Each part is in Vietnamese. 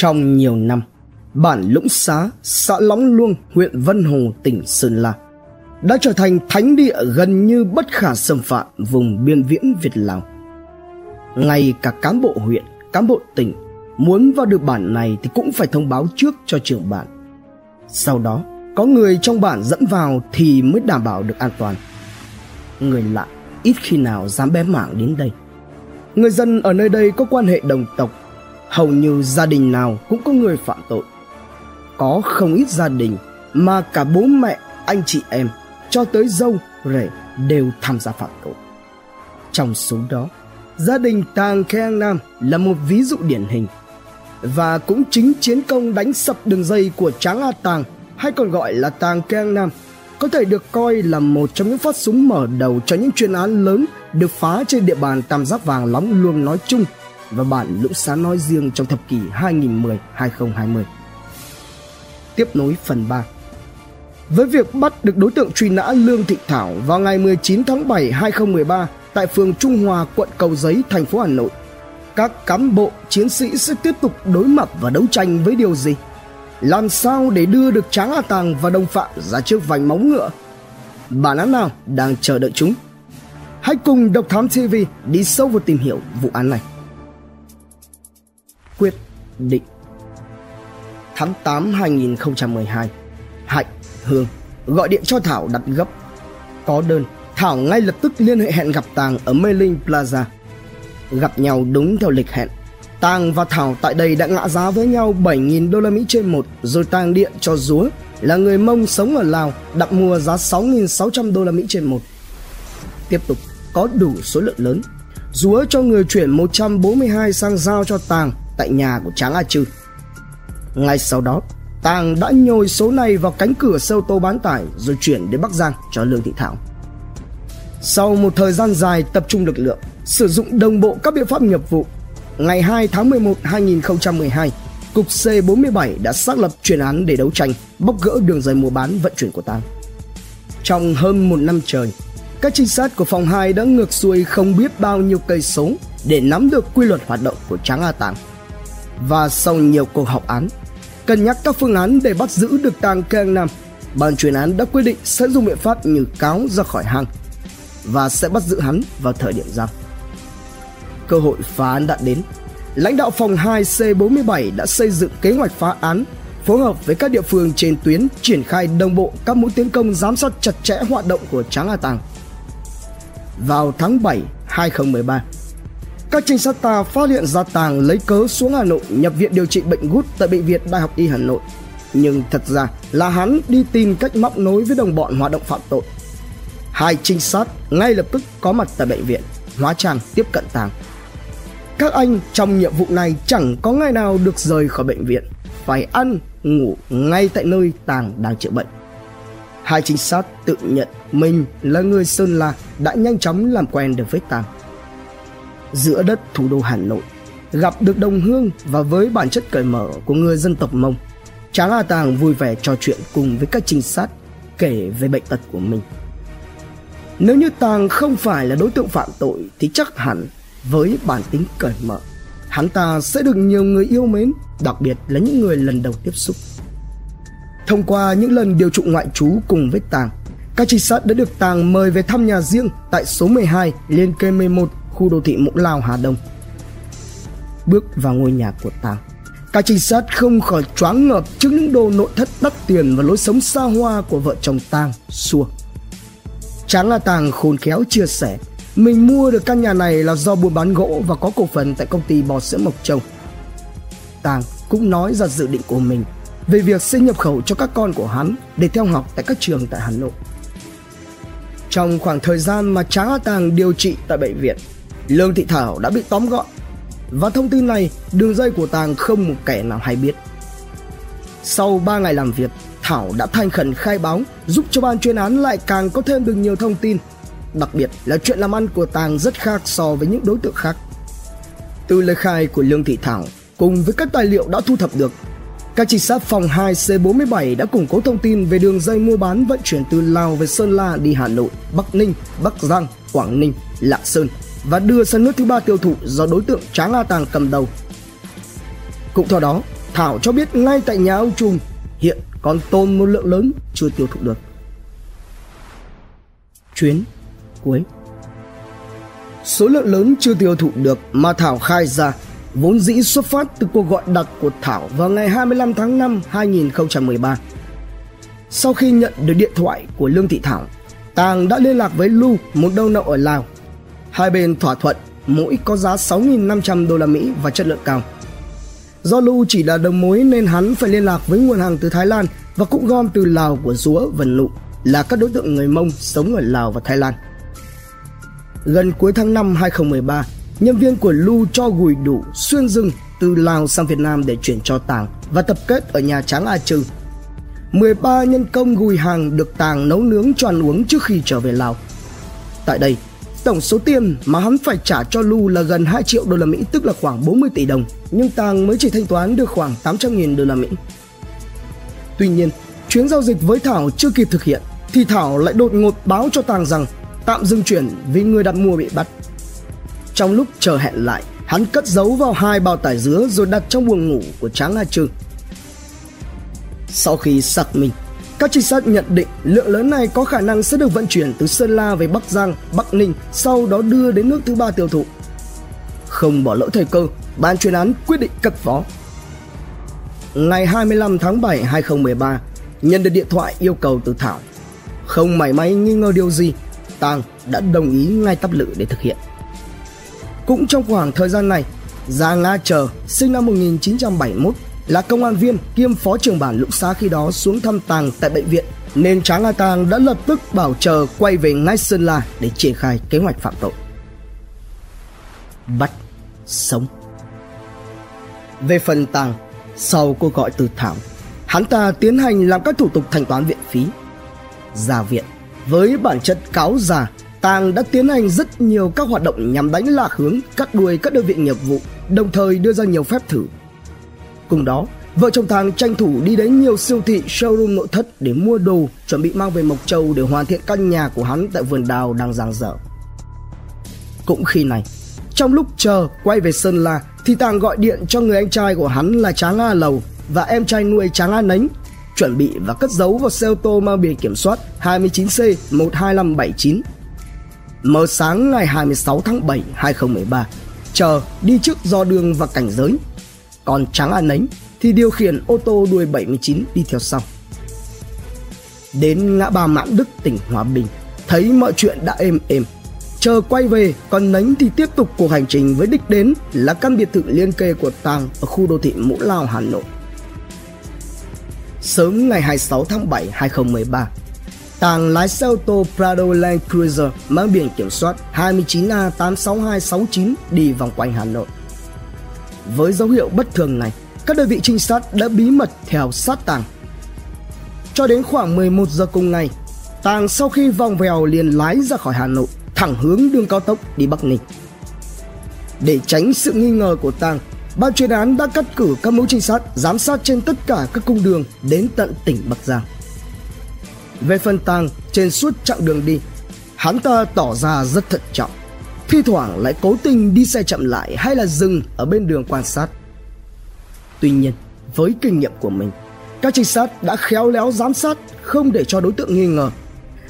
Trong nhiều năm, bản Lũng Xá, xã Lóng Luông, huyện Vân Hồ, tỉnh Sơn La đã trở thành thánh địa gần như bất khả xâm phạm vùng biên viễn Việt Lào. Ngay cả cán bộ huyện, cán bộ tỉnh muốn vào được bản này thì cũng phải thông báo trước cho trưởng bản. Sau đó, có người trong bản dẫn vào thì mới đảm bảo được an toàn. Người lạ ít khi nào dám bé mảng đến đây. Người dân ở nơi đây có quan hệ đồng tộc, hầu như gia đình nào cũng có người phạm tội. Có không ít gia đình mà cả bố mẹ, anh chị em cho tới dâu, rể đều tham gia phạm tội. Trong số đó, gia đình Tàng Khang Nam là một ví dụ điển hình và cũng chính chiến công đánh sập đường dây của Tráng A Tàng hay còn gọi là Tàng Keng Nam có thể được coi là một trong những phát súng mở đầu cho những chuyên án lớn được phá trên địa bàn Tam Giác Vàng Lóng Luông nói chung và bản Lũng Xá nói riêng trong thập kỷ 2010-2020. Tiếp nối phần 3 Với việc bắt được đối tượng truy nã Lương Thị Thảo vào ngày 19 tháng 7 2013 tại phường Trung Hòa, quận Cầu Giấy, thành phố Hà Nội, các cán bộ chiến sĩ sẽ tiếp tục đối mặt và đấu tranh với điều gì? Làm sao để đưa được Tráng A Tàng và đồng phạm ra trước vành móng ngựa? Bản án nào đang chờ đợi chúng? Hãy cùng Độc Thám TV đi sâu vào tìm hiểu vụ án này. Quyết định Tháng 8 2012 Hạnh, Hương gọi điện cho Thảo đặt gấp. Có đơn, Thảo ngay lập tức liên hệ hẹn gặp Tàng ở Mê Linh Plaza gặp nhau đúng theo lịch hẹn. Tàng và Thảo tại đây đã ngã giá với nhau 7.000 đô la Mỹ trên một rồi Tàng điện cho Dúa là người Mông sống ở Lào đặt mua giá 6.600 đô la Mỹ trên một. Tiếp tục có đủ số lượng lớn. Dúa cho người chuyển 142 sang giao cho Tàng tại nhà của Tráng A Trư. Ngay sau đó, Tàng đã nhồi số này vào cánh cửa xe ô tô bán tải rồi chuyển đến Bắc Giang cho Lương Thị Thảo. Sau một thời gian dài tập trung lực lượng, sử dụng đồng bộ các biện pháp nghiệp vụ, ngày 2 tháng 11 2012, Cục C47 đã xác lập chuyên án để đấu tranh, bóc gỡ đường dây mua bán vận chuyển của tàng Trong hơn một năm trời, các trinh sát của phòng 2 đã ngược xuôi không biết bao nhiêu cây số để nắm được quy luật hoạt động của Tráng A Tàng. Và sau nhiều cuộc họp án, cân nhắc các phương án để bắt giữ được Tàng Keng Nam, ban chuyên án đã quyết định sẽ dùng biện pháp như cáo ra khỏi hang và sẽ bắt giữ hắn vào thời điểm giao cơ hội phá án đã đến. Lãnh đạo phòng 2 C47 đã xây dựng kế hoạch phá án, phối hợp với các địa phương trên tuyến triển khai đồng bộ các mũi tiến công giám sát chặt chẽ hoạt động của Tráng A Tàng. Vào tháng 7 2013, các trinh sát ta phát hiện ra Tàng lấy cớ xuống Hà Nội nhập viện điều trị bệnh gút tại bệnh viện Đại học Y Hà Nội. Nhưng thật ra là hắn đi tìm cách móc nối với đồng bọn hoạt động phạm tội. Hai trinh sát ngay lập tức có mặt tại bệnh viện, hóa trang tiếp cận Tàng các anh trong nhiệm vụ này chẳng có ngày nào được rời khỏi bệnh viện, phải ăn, ngủ ngay tại nơi Tàng đang chữa bệnh. Hai trinh sát tự nhận mình là người Sơn La đã nhanh chóng làm quen được với Tàng. Giữa đất thủ đô Hà Nội, gặp được đồng hương và với bản chất cởi mở của người dân tộc Mông, Tráng A Tàng vui vẻ trò chuyện cùng với các trinh sát kể về bệnh tật của mình. Nếu như Tàng không phải là đối tượng phạm tội thì chắc hẳn với bản tính cởi mở hắn ta sẽ được nhiều người yêu mến đặc biệt là những người lần đầu tiếp xúc thông qua những lần điều trụ ngoại trú cùng với tàng các trinh sát đã được tàng mời về thăm nhà riêng tại số 12 liên kề 11 khu đô thị mũ Lao Hà Đông bước vào ngôi nhà của tàng các trinh sát không khỏi choáng ngợp trước những đồ nội thất đắt tiền và lối sống xa hoa của vợ chồng tàng xua Tráng là Tàng khôn khéo chia sẻ mình mua được căn nhà này là do buôn bán gỗ và có cổ phần tại công ty bò sữa Mộc Châu. Tàng cũng nói ra dự định của mình về việc xin nhập khẩu cho các con của hắn để theo học tại các trường tại Hà Nội. Trong khoảng thời gian mà Tráng A Tàng điều trị tại bệnh viện, Lương Thị Thảo đã bị tóm gọn và thông tin này đường dây của Tàng không một kẻ nào hay biết. Sau 3 ngày làm việc, Thảo đã thành khẩn khai báo giúp cho ban chuyên án lại càng có thêm được nhiều thông tin Đặc biệt là chuyện làm ăn của Tàng rất khác so với những đối tượng khác. Từ lời khai của Lương Thị Thảo cùng với các tài liệu đã thu thập được, các trinh sát phòng 2 C47 đã củng cố thông tin về đường dây mua bán vận chuyển từ Lào về Sơn La đi Hà Nội, Bắc Ninh, Bắc Giang, Quảng Ninh, Lạng Sơn và đưa sang nước thứ ba tiêu thụ do đối tượng Tráng A Tàng cầm đầu. Cũng theo đó, Thảo cho biết ngay tại nhà ông Trùm hiện còn tồn một lượng lớn chưa tiêu thụ được. Chuyến cuối Số lượng lớn chưa tiêu thụ được mà Thảo khai ra vốn dĩ xuất phát từ cuộc gọi đặt của Thảo vào ngày 25 tháng 5 2013. Sau khi nhận được điện thoại của Lương Thị Thảo, Tàng đã liên lạc với Lu, một đầu nậu ở Lào. Hai bên thỏa thuận mỗi có giá 6.500 đô la Mỹ và chất lượng cao. Do Lu chỉ là đầu mối nên hắn phải liên lạc với nguồn hàng từ Thái Lan và cũng gom từ Lào của Dúa và Nụ là các đối tượng người Mông sống ở Lào và Thái Lan. Gần cuối tháng 5 2013, nhân viên của Lu cho gùi đủ xuyên rừng từ Lào sang Việt Nam để chuyển cho Tàng và tập kết ở nhà Tráng A Trừ. 13 nhân công gùi hàng được Tàng nấu nướng cho ăn uống trước khi trở về Lào. Tại đây, tổng số tiền mà hắn phải trả cho Lu là gần 2 triệu đô la Mỹ tức là khoảng 40 tỷ đồng, nhưng Tàng mới chỉ thanh toán được khoảng 800.000 đô la Mỹ. Tuy nhiên, chuyến giao dịch với Thảo chưa kịp thực hiện thì Thảo lại đột ngột báo cho Tàng rằng tạm dừng chuyển vì người đặt mua bị bắt. Trong lúc chờ hẹn lại, hắn cất giấu vào hai bao tải dứa rồi đặt trong buồng ngủ của Tráng A Trư. Sau khi xác minh, các trinh sát nhận định lượng lớn này có khả năng sẽ được vận chuyển từ Sơn La về Bắc Giang, Bắc Ninh, sau đó đưa đến nước thứ ba tiêu thụ. Không bỏ lỡ thời cơ, ban chuyên án quyết định cất phó. Ngày 25 tháng 7 2013, nhận được điện thoại yêu cầu từ Thảo. Không mảy may nghi ngờ điều gì, Tàng đã đồng ý ngay tắp lự để thực hiện. Cũng trong khoảng thời gian này, Giang Nga Chờ, sinh năm 1971, là công an viên kiêm phó trưởng bản lũng xá khi đó xuống thăm Tàng tại bệnh viện nên Tráng A Tàng đã lập tức bảo chờ quay về ngay Sơn La để triển khai kế hoạch phạm tội. Bắt sống Về phần Tàng, sau cuộc gọi từ Thảo, hắn ta tiến hành làm các thủ tục thanh toán viện phí. Ra viện, với bản chất cáo già Tàng đã tiến hành rất nhiều các hoạt động nhằm đánh lạc hướng, cắt đuôi các đơn vị nghiệp vụ, đồng thời đưa ra nhiều phép thử. Cùng đó, vợ chồng Tàng tranh thủ đi đến nhiều siêu thị showroom nội thất để mua đồ, chuẩn bị mang về Mộc Châu để hoàn thiện căn nhà của hắn tại vườn đào đang giang dở. Cũng khi này, trong lúc chờ quay về Sơn La thì Tàng gọi điện cho người anh trai của hắn là Tráng A Lầu và em trai nuôi Tráng A Nánh chuẩn bị và cất giấu vào xe ô tô mang biển kiểm soát 29C 12579 Mở sáng ngày 26 tháng 7 2013, chờ đi trước do đường và cảnh giới. Còn Tráng An Nánh thì điều khiển ô tô đuôi 79 đi theo sau. Đến ngã ba Mãn Đức tỉnh Hòa Bình, thấy mọi chuyện đã êm êm. Chờ quay về, còn Nánh thì tiếp tục cuộc hành trình với đích đến là căn biệt thự liên kề của Tàng ở khu đô thị Mũ Lao, Hà Nội. Sớm ngày 26 tháng 7 2013, Tàng lái xe ô tô Prado Land Cruiser mang biển kiểm soát 29A86269 đi vòng quanh Hà Nội. Với dấu hiệu bất thường này, các đơn vị trinh sát đã bí mật theo sát Tàng. Cho đến khoảng 11 giờ cùng ngày, Tàng sau khi vòng vèo liền lái ra khỏi Hà Nội, thẳng hướng đường cao tốc đi Bắc Ninh. Để tránh sự nghi ngờ của Tàng, ban chuyên án đã cắt cử các mũi trinh sát giám sát trên tất cả các cung đường đến tận tỉnh Bắc Giang. Về phần tàng trên suốt chặng đường đi, hắn ta tỏ ra rất thận trọng. Thi thoảng lại cố tình đi xe chậm lại hay là dừng ở bên đường quan sát. Tuy nhiên, với kinh nghiệm của mình, các trinh sát đã khéo léo giám sát không để cho đối tượng nghi ngờ.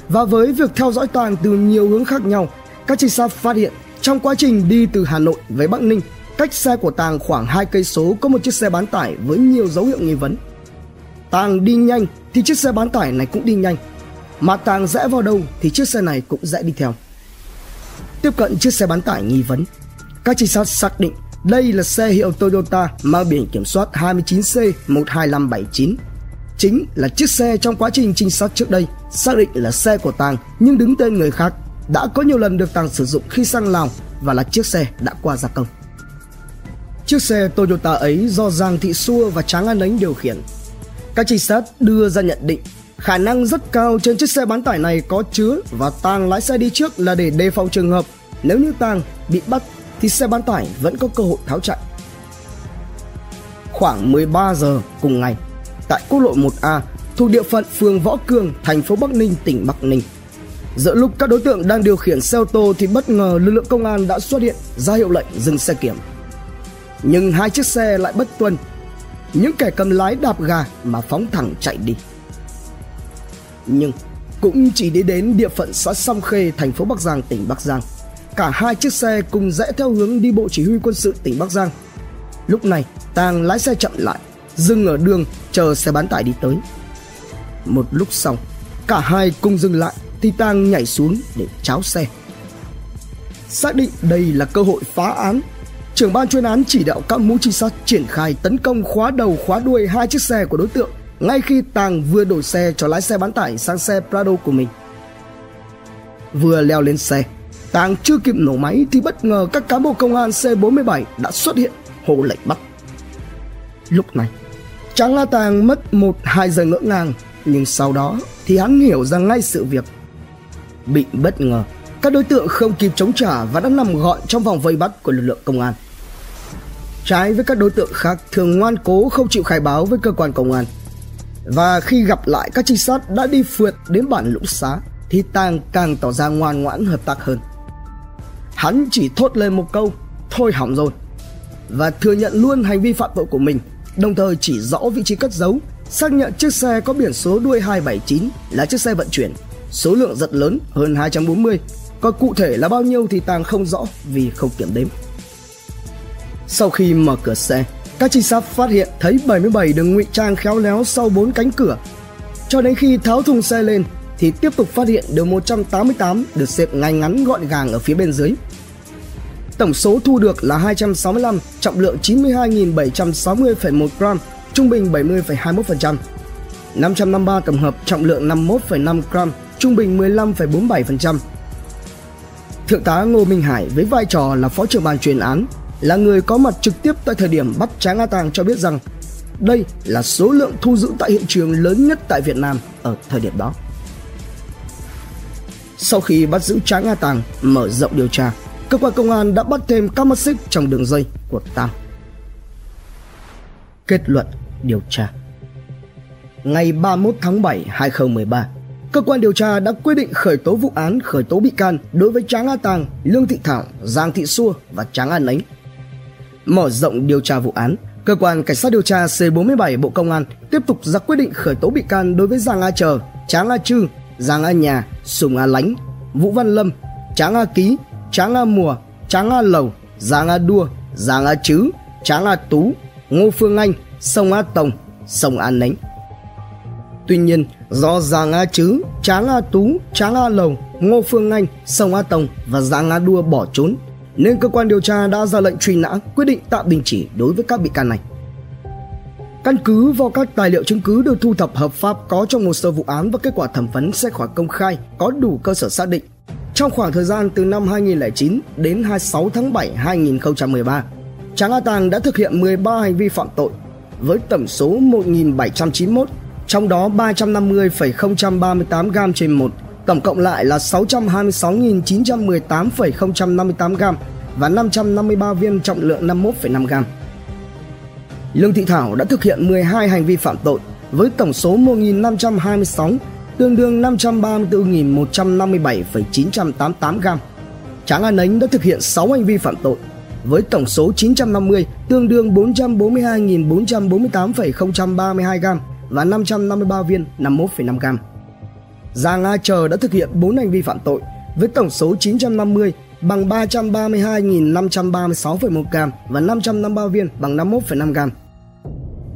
Và với việc theo dõi toàn từ nhiều hướng khác nhau, các trinh sát phát hiện trong quá trình đi từ Hà Nội về Bắc Ninh, cách xe của Tàng khoảng hai cây số có một chiếc xe bán tải với nhiều dấu hiệu nghi vấn. Tàng đi nhanh thì chiếc xe bán tải này cũng đi nhanh. Mà Tàng rẽ vào đâu thì chiếc xe này cũng rẽ đi theo. Tiếp cận chiếc xe bán tải nghi vấn, các trinh sát xác định đây là xe hiệu Toyota mang biển kiểm soát 29C12579. Chính là chiếc xe trong quá trình trinh sát trước đây xác định là xe của Tàng nhưng đứng tên người khác đã có nhiều lần được Tàng sử dụng khi sang Lào và là chiếc xe đã qua gia công. Chiếc xe Toyota ấy do Giang Thị Xua và Tráng An Ánh điều khiển các trinh sát đưa ra nhận định khả năng rất cao trên chiếc xe bán tải này có chứa và Tàng lái xe đi trước là để đề phòng trường hợp nếu như Tàng bị bắt thì xe bán tải vẫn có cơ hội tháo chạy. Khoảng 13 giờ cùng ngày, tại quốc lộ 1A thuộc địa phận phường Võ Cường, thành phố Bắc Ninh, tỉnh Bắc Ninh. Giữa lúc các đối tượng đang điều khiển xe ô tô thì bất ngờ lực lượng công an đã xuất hiện ra hiệu lệnh dừng xe kiểm. Nhưng hai chiếc xe lại bất tuân những kẻ cầm lái đạp ga mà phóng thẳng chạy đi. Nhưng cũng chỉ đi đến địa phận xã Song Khê, thành phố Bắc Giang, tỉnh Bắc Giang. Cả hai chiếc xe cùng rẽ theo hướng đi bộ chỉ huy quân sự tỉnh Bắc Giang. Lúc này, Tàng lái xe chậm lại, dừng ở đường chờ xe bán tải đi tới. Một lúc sau, cả hai cùng dừng lại thì Tàng nhảy xuống để cháo xe. Xác định đây là cơ hội phá án, trưởng ban chuyên án chỉ đạo các mũi trinh sát triển khai tấn công khóa đầu khóa đuôi hai chiếc xe của đối tượng ngay khi Tàng vừa đổi xe cho lái xe bán tải sang xe Prado của mình. Vừa leo lên xe, Tàng chưa kịp nổ máy thì bất ngờ các cán bộ công an C47 đã xuất hiện hộ lệnh bắt. Lúc này, Tráng La Tàng mất một hai giờ ngỡ ngàng nhưng sau đó thì hắn hiểu ra ngay sự việc. Bị bất ngờ, các đối tượng không kịp chống trả và đã nằm gọn trong vòng vây bắt của lực lượng công an. Trái với các đối tượng khác thường ngoan cố không chịu khai báo với cơ quan công an. Và khi gặp lại các trinh sát đã đi phượt đến bản lũng xá thì Tàng càng tỏ ra ngoan ngoãn hợp tác hơn. Hắn chỉ thốt lên một câu thôi hỏng rồi và thừa nhận luôn hành vi phạm tội của mình, đồng thời chỉ rõ vị trí cất giấu, xác nhận chiếc xe có biển số đuôi 279 là chiếc xe vận chuyển, số lượng rất lớn hơn 240, còn cụ thể là bao nhiêu thì Tàng không rõ vì không kiểm đếm. Sau khi mở cửa xe, các trinh sát phát hiện thấy 77 được ngụy trang khéo léo sau bốn cánh cửa. Cho đến khi tháo thùng xe lên thì tiếp tục phát hiện được 188 được xếp ngay ngắn gọn gàng ở phía bên dưới. Tổng số thu được là 265, trọng lượng 92.760,1 gram, trung bình 70,21%. 553 tổng hợp trọng lượng 51,5 gram, trung bình 15,47%. Thượng tá Ngô Minh Hải với vai trò là phó trưởng ban chuyên án là người có mặt trực tiếp tại thời điểm bắt Tráng A Tàng cho biết rằng đây là số lượng thu giữ tại hiện trường lớn nhất tại Việt Nam ở thời điểm đó. Sau khi bắt giữ Tráng A Tàng, mở rộng điều tra, cơ quan công an đã bắt thêm các mắt xích trong đường dây của Tam. Kết luận điều tra Ngày 31 tháng 7 2013, cơ quan điều tra đã quyết định khởi tố vụ án khởi tố bị can đối với Tráng A Tàng, Lương Thị Thảo, Giang Thị Xua và Tráng A nánh. Mở rộng điều tra vụ án, cơ quan cảnh sát điều tra C47 Bộ Công an tiếp tục ra quyết định khởi tố bị can đối với Giang A Chờ, Tráng A Trư, Giang A Nhà, Sùng A Lánh, Vũ Văn Lâm, Tráng A Ký, Tráng A Mùa, Tráng A Lầu, Giang A Đua, Giang A Chứ, Tráng A Tú, Ngô Phương Anh, Sông A Tồng, Sông A Nánh. Tuy nhiên, do Giang A Chứ, Tráng A Tú, Tráng A Lầu, Ngô Phương Anh, Sông A Tồng và Giang A Đua bỏ trốn, nên cơ quan điều tra đã ra lệnh truy nã quyết định tạm đình chỉ đối với các bị can này. Căn cứ vào các tài liệu chứng cứ được thu thập hợp pháp có trong hồ sơ vụ án và kết quả thẩm vấn xét hỏi công khai có đủ cơ sở xác định. Trong khoảng thời gian từ năm 2009 đến 26 tháng 7 2013, Tráng A Tàng đã thực hiện 13 hành vi phạm tội với tổng số 1.791, trong đó 350,038 gram trên 1, tổng cộng lại là 626.918,058 gram và 553 viên trọng lượng 51,5 gram. Lương Thị Thảo đã thực hiện 12 hành vi phạm tội với tổng số 1.526 tương đương 534.157,988 gram. Tráng An Ánh đã thực hiện 6 hành vi phạm tội với tổng số 950 tương đương 442.448,032 gram và 553 viên 51,5 gram. Giang A Chờ đã thực hiện 4 hành vi phạm tội với tổng số 950 bằng 332.536,1 gram và 553 viên bằng 51,5 gram.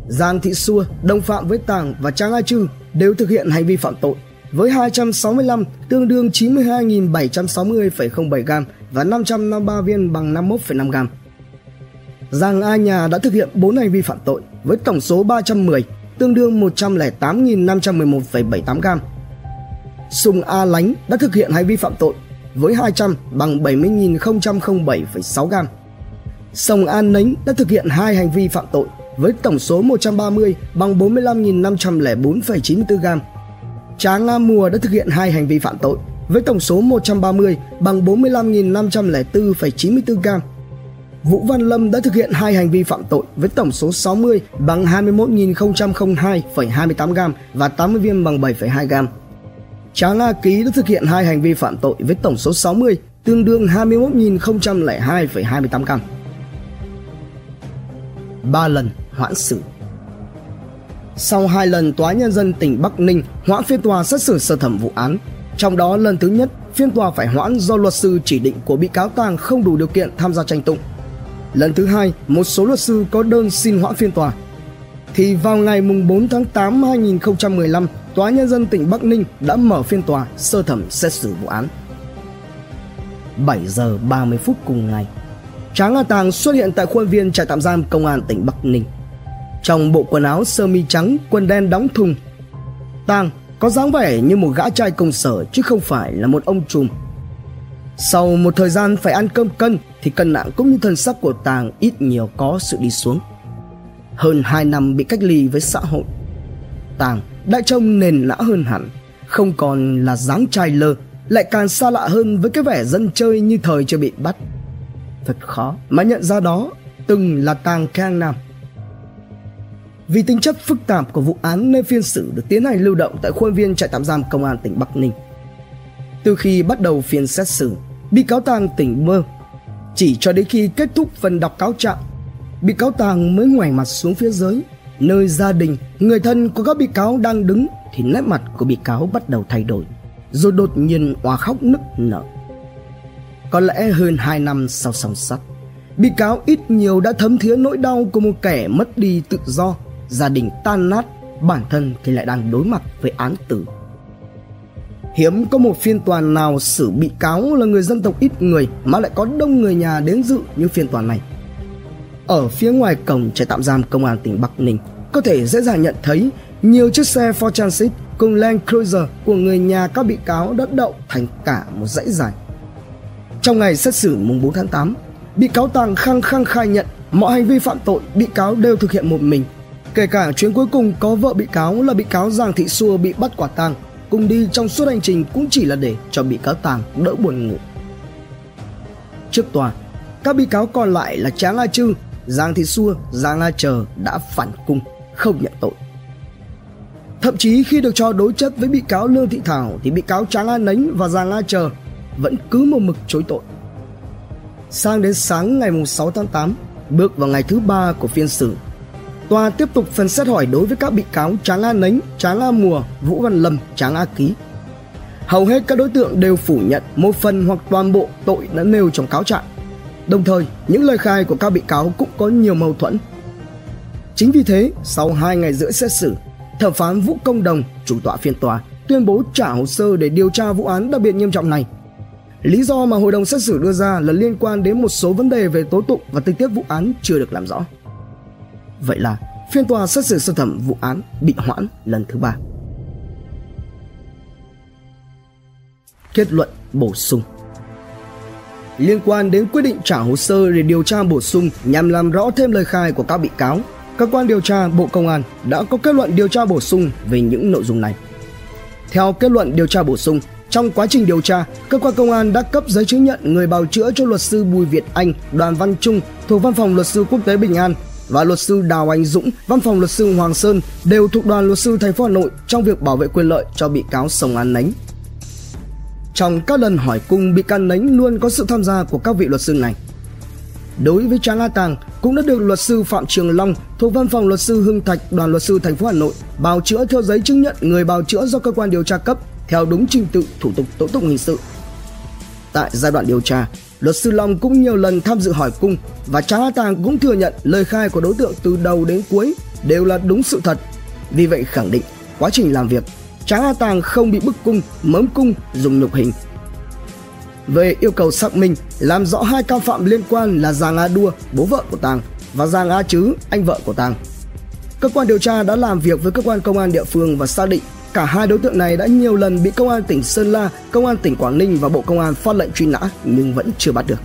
Giang Thị Xua, đồng phạm với Tàng và Trang A Trư đều thực hiện hành vi phạm tội với 265 tương đương 92.760,07 gram và 553 viên bằng 51,5 gram. Giang A Nhà đã thực hiện 4 hành vi phạm tội với tổng số 310 tương đương 108.511,78 gram. Sùng A Lánh đã thực hiện hành vi phạm tội với 200 bằng 70.007,6 gam. Sông An Nánh đã thực hiện hai hành vi phạm tội với tổng số 130 bằng 45.504,94 gam. Tráng A Mùa đã thực hiện hai hành vi phạm tội với tổng số 130 bằng 45.504,94 gam. Vũ Văn Lâm đã thực hiện hai hành vi phạm tội với tổng số 60 bằng 21.002,28 gam và 80 viên bằng 7,2 gam. Trá Nga Ký đã thực hiện hai hành vi phạm tội với tổng số 60 tương đương 21.002,28 gram. 3 lần hoãn xử Sau hai lần Tòa Nhân dân tỉnh Bắc Ninh hoãn phiên tòa xét xử sơ thẩm vụ án, trong đó lần thứ nhất phiên tòa phải hoãn do luật sư chỉ định của bị cáo Tàng không đủ điều kiện tham gia tranh tụng. Lần thứ hai, một số luật sư có đơn xin hoãn phiên tòa. Thì vào ngày 4 tháng 8 năm 2015, Tòa Nhân dân tỉnh Bắc Ninh đã mở phiên tòa sơ thẩm xét xử vụ án. 7 giờ 30 phút cùng ngày, Tráng A Tàng xuất hiện tại khuôn viên trại tạm giam công an tỉnh Bắc Ninh. Trong bộ quần áo sơ mi trắng, quần đen đóng thùng. Tàng có dáng vẻ như một gã trai công sở chứ không phải là một ông trùm. Sau một thời gian phải ăn cơm cân thì cân nặng cũng như thân sắc của Tàng ít nhiều có sự đi xuống. Hơn 2 năm bị cách ly với xã hội, Tàng đã trông nền nã hơn hẳn, không còn là dáng trai lơ, lại càng xa lạ hơn với cái vẻ dân chơi như thời chưa bị bắt. Thật khó mà nhận ra đó từng là Tàng Kang Nam. Vì tính chất phức tạp của vụ án nên phiên xử được tiến hành lưu động tại khuôn viên trại tạm giam công an tỉnh Bắc Ninh. Từ khi bắt đầu phiên xét xử, bị cáo Tàng tỉnh mơ. Chỉ cho đến khi kết thúc phần đọc cáo trạng, bị cáo Tàng mới ngoảnh mặt xuống phía dưới, nơi gia đình, người thân của các bị cáo đang đứng thì nét mặt của bị cáo bắt đầu thay đổi, rồi đột nhiên òa khóc nức nở. Có lẽ hơn 2 năm sau song sắt, bị cáo ít nhiều đã thấm thía nỗi đau của một kẻ mất đi tự do gia đình tan nát, bản thân thì lại đang đối mặt với án tử. Hiếm có một phiên tòa nào xử bị cáo là người dân tộc ít người mà lại có đông người nhà đến dự như phiên tòa này. Ở phía ngoài cổng trại tạm giam công an tỉnh Bắc Ninh, có thể dễ dàng nhận thấy nhiều chiếc xe Ford Transit cùng Land Cruiser của người nhà các bị cáo đã đậu thành cả một dãy dài. Trong ngày xét xử mùng 4 tháng 8, bị cáo Tàng khăng khăng khai nhận mọi hành vi phạm tội bị cáo đều thực hiện một mình Kể cả chuyến cuối cùng có vợ bị cáo là bị cáo Giang Thị Xua bị bắt quả tang, cùng đi trong suốt hành trình cũng chỉ là để cho bị cáo Tàng đỡ buồn ngủ. Trước tòa, các bị cáo còn lại là Tráng A Trư, Giang Thị Xua, Giang A Chờ đã phản cung, không nhận tội. Thậm chí khi được cho đối chất với bị cáo Lương Thị Thảo thì bị cáo Tráng A Nánh và Giang A Chờ vẫn cứ một mực chối tội. Sang đến sáng ngày 6 tháng 8, bước vào ngày thứ ba của phiên xử Tòa tiếp tục phần xét hỏi đối với các bị cáo Tráng A Nánh, Tráng A Mùa, Vũ Văn Lâm, Tráng A Ký. Hầu hết các đối tượng đều phủ nhận một phần hoặc toàn bộ tội đã nêu trong cáo trạng. Đồng thời, những lời khai của các bị cáo cũng có nhiều mâu thuẫn. Chính vì thế, sau 2 ngày rưỡi xét xử, thẩm phán Vũ Công Đồng, chủ tọa phiên tòa, tuyên bố trả hồ sơ để điều tra vụ án đặc biệt nghiêm trọng này. Lý do mà hội đồng xét xử đưa ra là liên quan đến một số vấn đề về tố tụng và tình tiết vụ án chưa được làm rõ. Vậy là phiên tòa xét xử sơ thẩm vụ án bị hoãn lần thứ ba. Kết luận bổ sung Liên quan đến quyết định trả hồ sơ để điều tra bổ sung nhằm làm rõ thêm lời khai của các bị cáo, cơ quan điều tra Bộ Công an đã có kết luận điều tra bổ sung về những nội dung này. Theo kết luận điều tra bổ sung, trong quá trình điều tra, cơ quan công an đã cấp giấy chứng nhận người bào chữa cho luật sư Bùi Việt Anh, Đoàn Văn Trung thuộc Văn phòng Luật sư Quốc tế Bình An và luật sư Đào Anh Dũng, văn phòng luật sư Hoàng Sơn đều thuộc đoàn luật sư thành phố Hà Nội trong việc bảo vệ quyền lợi cho bị cáo Sông An Nánh. Trong các lần hỏi cung, bị can Nánh luôn có sự tham gia của các vị luật sư này. Đối với Tráng A Tàng cũng đã được luật sư Phạm Trường Long thuộc văn phòng luật sư Hưng Thạch đoàn luật sư thành phố Hà Nội bào chữa theo giấy chứng nhận người bào chữa do cơ quan điều tra cấp theo đúng trình tự thủ tục tố tụng hình sự. Tại giai đoạn điều tra, Luật sư Long cũng nhiều lần tham dự hỏi cung và Tráng A Tàng cũng thừa nhận lời khai của đối tượng từ đầu đến cuối đều là đúng sự thật. Vì vậy khẳng định quá trình làm việc, Tráng A Tàng không bị bức cung, mớm cung, dùng nhục hình. Về yêu cầu xác minh, làm rõ hai can phạm liên quan là giàng A Đua, bố vợ của Tàng, và giàng A Chứ, anh vợ của Tàng. Cơ quan điều tra đã làm việc với cơ quan công an địa phương và xác định Cả hai đối tượng này đã nhiều lần bị công an tỉnh Sơn La, công an tỉnh Quảng Ninh và Bộ Công an phát lệnh truy nã nhưng vẫn chưa bắt được.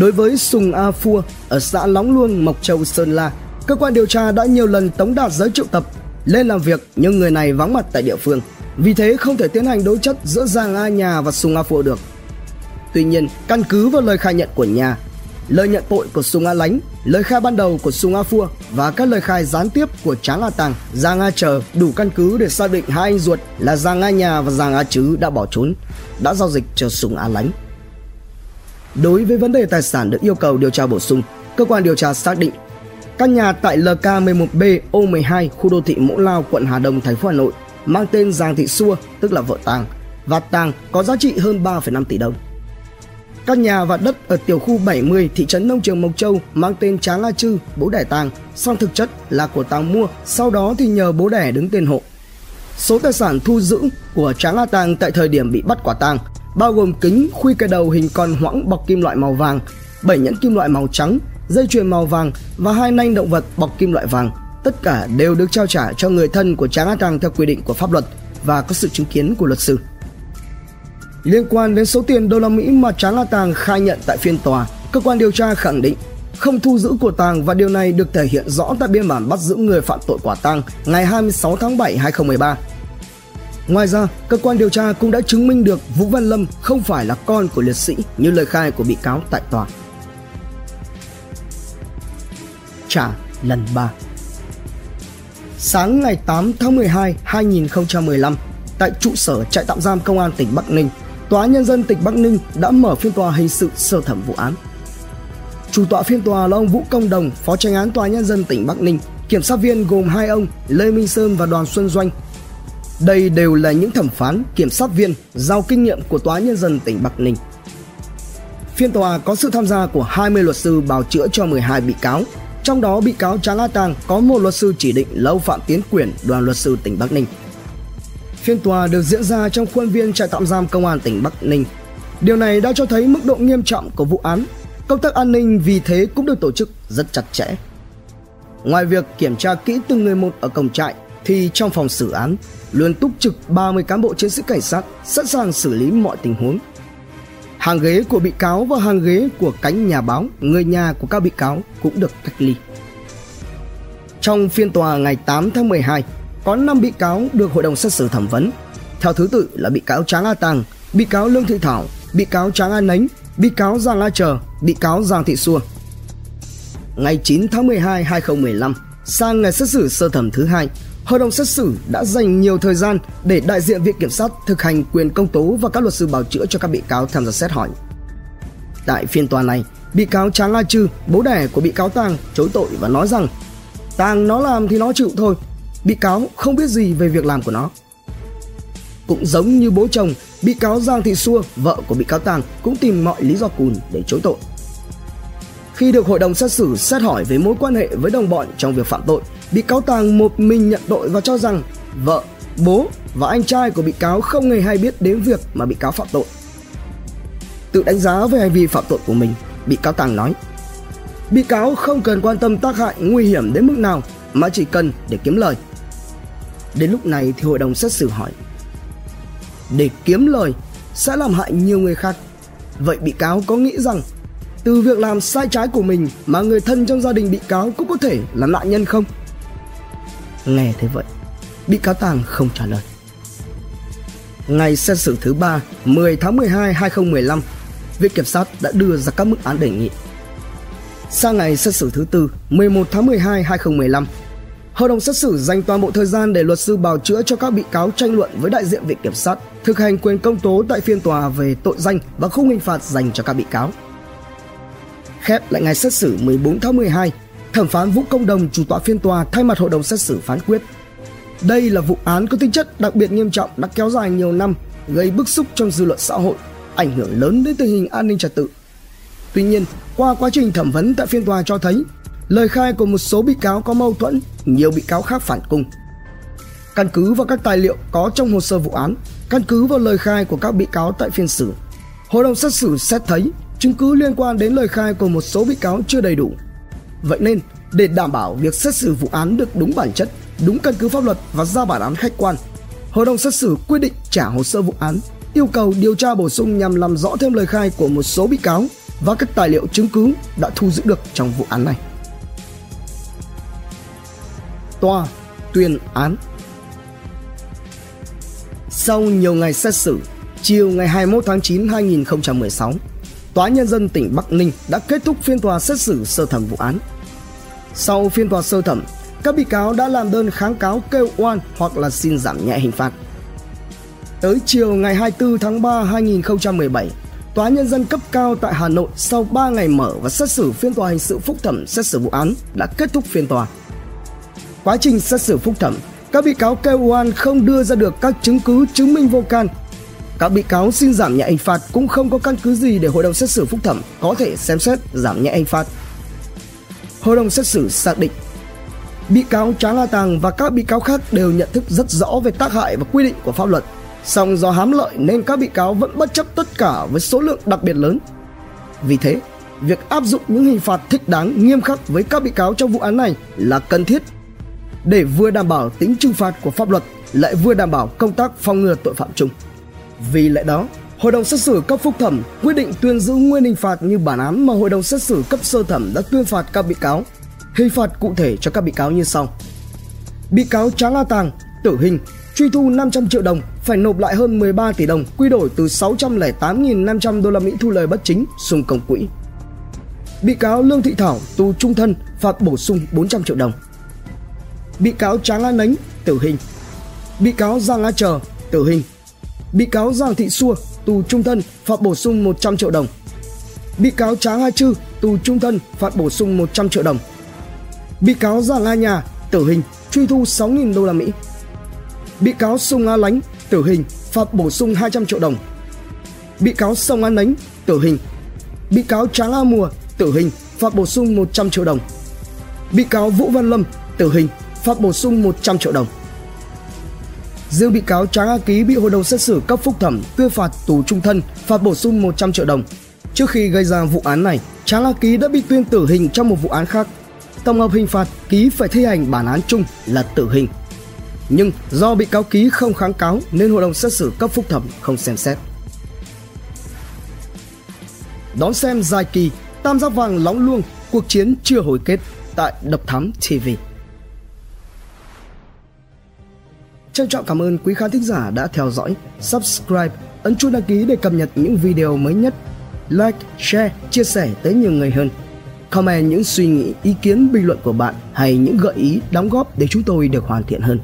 Đối với Sùng A Phua ở xã Lóng Luông, Mộc Châu, Sơn La, cơ quan điều tra đã nhiều lần tống đạt giới triệu tập lên làm việc nhưng người này vắng mặt tại địa phương. Vì thế không thể tiến hành đối chất giữa Giang A Nhà và Sùng A Phụ được. Tuy nhiên, căn cứ vào lời khai nhận của nhà, lời nhận tội của Sùng A Lánh, lời khai ban đầu của Sùng A Phua và các lời khai gián tiếp của Tráng A Tàng, Giang A Chờ đủ căn cứ để xác định hai anh ruột là Giang A Nhà và Giang A Chứ đã bỏ trốn, đã giao dịch cho Sùng A Lánh. Đối với vấn đề tài sản được yêu cầu điều tra bổ sung, cơ quan điều tra xác định Căn nhà tại LK11B O12 khu đô thị Mỗ Lao, quận Hà Đông, thành phố Hà Nội mang tên Giàng Thị Xua, tức là vợ Tàng, và Tàng có giá trị hơn 3,5 tỷ đồng. Căn nhà và đất ở tiểu khu 70 thị trấn Nông Trường Mộc Châu mang tên Tráng A Trư, bố đẻ Tàng, song thực chất là của Tàng mua, sau đó thì nhờ bố đẻ đứng tên hộ. Số tài sản thu giữ của Tráng A Tàng tại thời điểm bị bắt quả tang bao gồm kính khuy cây đầu hình con hoãng bọc kim loại màu vàng, 7 nhẫn kim loại màu trắng, dây chuyền màu vàng và hai nanh động vật bọc kim loại vàng. Tất cả đều được trao trả cho người thân của Tráng A Tàng theo quy định của pháp luật và có sự chứng kiến của luật sư. Liên quan đến số tiền đô la Mỹ mà Tráng A Tàng khai nhận tại phiên tòa, cơ quan điều tra khẳng định không thu giữ của Tàng và điều này được thể hiện rõ tại biên bản bắt giữ người phạm tội quả tang ngày 26 tháng 7 2013. Ngoài ra, cơ quan điều tra cũng đã chứng minh được Vũ Văn Lâm không phải là con của liệt sĩ như lời khai của bị cáo tại tòa. Trả lần 3 Sáng ngày 8 tháng 12 2015, tại trụ sở trại tạm giam công an tỉnh Bắc Ninh, Tòa nhân dân tỉnh Bắc Ninh đã mở phiên tòa hình sự sơ thẩm vụ án. Chủ tọa phiên tòa là ông Vũ Công Đồng, Phó Tranh án Tòa nhân dân tỉnh Bắc Ninh, kiểm sát viên gồm hai ông Lê Minh Sơn và Đoàn Xuân Doanh. Đây đều là những thẩm phán, kiểm sát viên giàu kinh nghiệm của Tòa nhân dân tỉnh Bắc Ninh. Phiên tòa có sự tham gia của 20 luật sư bào chữa cho 12 bị cáo, trong đó bị cáo Tráng A Tàng có một luật sư chỉ định Lâu Phạm Tiến Quyền, đoàn luật sư tỉnh Bắc Ninh. Phiên tòa được diễn ra trong khuôn viên trại tạm giam công an tỉnh Bắc Ninh. Điều này đã cho thấy mức độ nghiêm trọng của vụ án. Công tác an ninh vì thế cũng được tổ chức rất chặt chẽ. Ngoài việc kiểm tra kỹ từng người một ở cổng trại thì trong phòng xử án luôn túc trực 30 cán bộ chiến sĩ cảnh sát sẵn sàng xử lý mọi tình huống. Hàng ghế của bị cáo và hàng ghế của cánh nhà báo, người nhà của các bị cáo cũng được cách ly. Trong phiên tòa ngày 8 tháng 12, có 5 bị cáo được hội đồng xét xử thẩm vấn. Theo thứ tự là bị cáo Tráng A Tàng, bị cáo Lương Thị Thảo, bị cáo Tráng A Nánh, bị cáo Giang A Chờ, bị cáo Giang Thị Xua. Ngày 9 tháng 12 2015, sang ngày xét xử sơ thẩm thứ hai, hội đồng xét xử đã dành nhiều thời gian để đại diện viện kiểm sát thực hành quyền công tố và các luật sư bảo chữa cho các bị cáo tham gia xét hỏi. Tại phiên tòa này, bị cáo Tráng A Trư, bố đẻ của bị cáo Tàng, chối tội và nói rằng Tàng nó làm thì nó chịu thôi, bị cáo không biết gì về việc làm của nó. Cũng giống như bố chồng, bị cáo Giang Thị Xua, vợ của bị cáo Tàng cũng tìm mọi lý do cùn để chối tội. Khi được hội đồng xét xử xét hỏi về mối quan hệ với đồng bọn trong việc phạm tội, bị cáo Tàng một mình nhận tội và cho rằng vợ, bố và anh trai của bị cáo không hề hay biết đến việc mà bị cáo phạm tội. Tự đánh giá về hành vi phạm tội của mình, bị cáo Tàng nói Bị cáo không cần quan tâm tác hại nguy hiểm đến mức nào mà chỉ cần để kiếm lời. Đến lúc này thì hội đồng xét xử hỏi Để kiếm lời sẽ làm hại nhiều người khác Vậy bị cáo có nghĩ rằng từ việc làm sai trái của mình mà người thân trong gia đình bị cáo cũng có thể là nạn nhân không? Nghe thế vậy, bị cáo Tàng không trả lời. Ngày xét xử thứ ba, 10 tháng 12 2015, Viện Kiểm sát đã đưa ra các mức án đề nghị. Sang ngày xét xử thứ tư, 11 tháng 12 2015, Hội đồng xét xử dành toàn bộ thời gian để luật sư bào chữa cho các bị cáo tranh luận với đại diện viện kiểm sát, thực hành quyền công tố tại phiên tòa về tội danh và khung hình phạt dành cho các bị cáo. Khép lại ngày xét xử 14 tháng 12, thẩm phán Vũ Công Đồng chủ tọa phiên tòa thay mặt hội đồng xét xử phán quyết. Đây là vụ án có tính chất đặc biệt nghiêm trọng đã kéo dài nhiều năm, gây bức xúc trong dư luận xã hội, ảnh hưởng lớn đến tình hình an ninh trật tự. Tuy nhiên, qua quá trình thẩm vấn tại phiên tòa cho thấy lời khai của một số bị cáo có mâu thuẫn, nhiều bị cáo khác phản cung. Căn cứ vào các tài liệu có trong hồ sơ vụ án, căn cứ vào lời khai của các bị cáo tại phiên xử, hội đồng xét xử xét thấy chứng cứ liên quan đến lời khai của một số bị cáo chưa đầy đủ. Vậy nên, để đảm bảo việc xét xử vụ án được đúng bản chất, đúng căn cứ pháp luật và ra bản án khách quan, hội đồng xét xử quyết định trả hồ sơ vụ án, yêu cầu điều tra bổ sung nhằm làm rõ thêm lời khai của một số bị cáo và các tài liệu chứng cứ đã thu giữ được trong vụ án này. Tòa tuyên án Sau nhiều ngày xét xử, chiều ngày 21 tháng 9 2016, Tòa Nhân dân tỉnh Bắc Ninh đã kết thúc phiên tòa xét xử sơ thẩm vụ án. Sau phiên tòa sơ thẩm, các bị cáo đã làm đơn kháng cáo kêu oan hoặc là xin giảm nhẹ hình phạt. Tới chiều ngày 24 tháng 3 2017, Tòa Nhân dân cấp cao tại Hà Nội sau 3 ngày mở và xét xử phiên tòa hình sự phúc thẩm xét xử vụ án đã kết thúc phiên tòa. Quá trình xét xử phúc thẩm, các bị cáo kêu oan không đưa ra được các chứng cứ chứng minh vô can. Các bị cáo xin giảm nhẹ hình phạt cũng không có căn cứ gì để hội đồng xét xử phúc thẩm có thể xem xét giảm nhẹ hình phạt. Hội đồng xét xử xác định bị cáo Tráng A Tàng và các bị cáo khác đều nhận thức rất rõ về tác hại và quy định của pháp luật. Song do hám lợi nên các bị cáo vẫn bất chấp tất cả với số lượng đặc biệt lớn. Vì thế, việc áp dụng những hình phạt thích đáng nghiêm khắc với các bị cáo trong vụ án này là cần thiết để vừa đảm bảo tính trừng phạt của pháp luật lại vừa đảm bảo công tác phòng ngừa tội phạm chung. Vì lẽ đó, Hội đồng xét xử cấp phúc thẩm quyết định tuyên giữ nguyên hình phạt như bản án mà Hội đồng xét xử cấp sơ thẩm đã tuyên phạt các bị cáo. Hình phạt cụ thể cho các bị cáo như sau. Bị cáo Tráng A Tàng, tử hình, truy thu 500 triệu đồng, phải nộp lại hơn 13 tỷ đồng, quy đổi từ 608.500 đô la Mỹ thu lời bất chính xung công quỹ. Bị cáo Lương Thị Thảo, tù trung thân, phạt bổ sung 400 triệu đồng. Bị cáo Tráng A Nánh, tử hình. Bị cáo Giang A Chờ, tử hình. Bị cáo Giang Thị Xua, tù trung thân, phạt bổ sung 100 triệu đồng. Bị cáo Tráng A Trư, tù trung thân, phạt bổ sung 100 triệu đồng. Bị cáo Giang A Nhà, tử hình, truy thu 6.000 đô la Mỹ. Bị cáo Sung A Lánh, tử hình, phạt bổ sung 200 triệu đồng. Bị cáo Sông A Nánh, tử hình. Bị cáo Tráng A Mùa, tử hình, phạt bổ sung 100 triệu đồng. Bị cáo Vũ Văn Lâm, tử hình, phạt bổ sung 100 triệu đồng. Riêng bị cáo Tráng A Ký bị hội đồng xét xử cấp phúc thẩm tuyên phạt tù trung thân, phạt bổ sung 100 triệu đồng. Trước khi gây ra vụ án này, Tráng A Ký đã bị tuyên tử hình trong một vụ án khác. Tổng hợp hình phạt Ký phải thi hành bản án chung là tử hình. Nhưng do bị cáo Ký không kháng cáo nên hội đồng xét xử cấp phúc thẩm không xem xét. Đón xem dài kỳ Tam giác vàng lóng luông cuộc chiến chưa hồi kết tại Độc Thám TV. Trân trọng cảm ơn quý khán thính giả đã theo dõi, subscribe, ấn chuông đăng ký để cập nhật những video mới nhất. Like, share, chia sẻ tới nhiều người hơn. Comment những suy nghĩ, ý kiến, bình luận của bạn hay những gợi ý, đóng góp để chúng tôi được hoàn thiện hơn.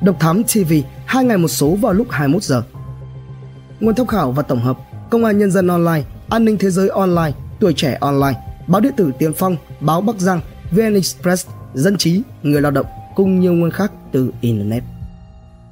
Độc Thám TV, hai ngày một số vào lúc 21 giờ. Nguồn tham khảo và tổng hợp: Công an Nhân dân online, An ninh thế giới online, Tuổi trẻ online, Báo điện tử Tiền Phong, Báo Bắc Giang, VN Express, Dân trí, Người lao động cùng nhiều nguồn khác từ internet.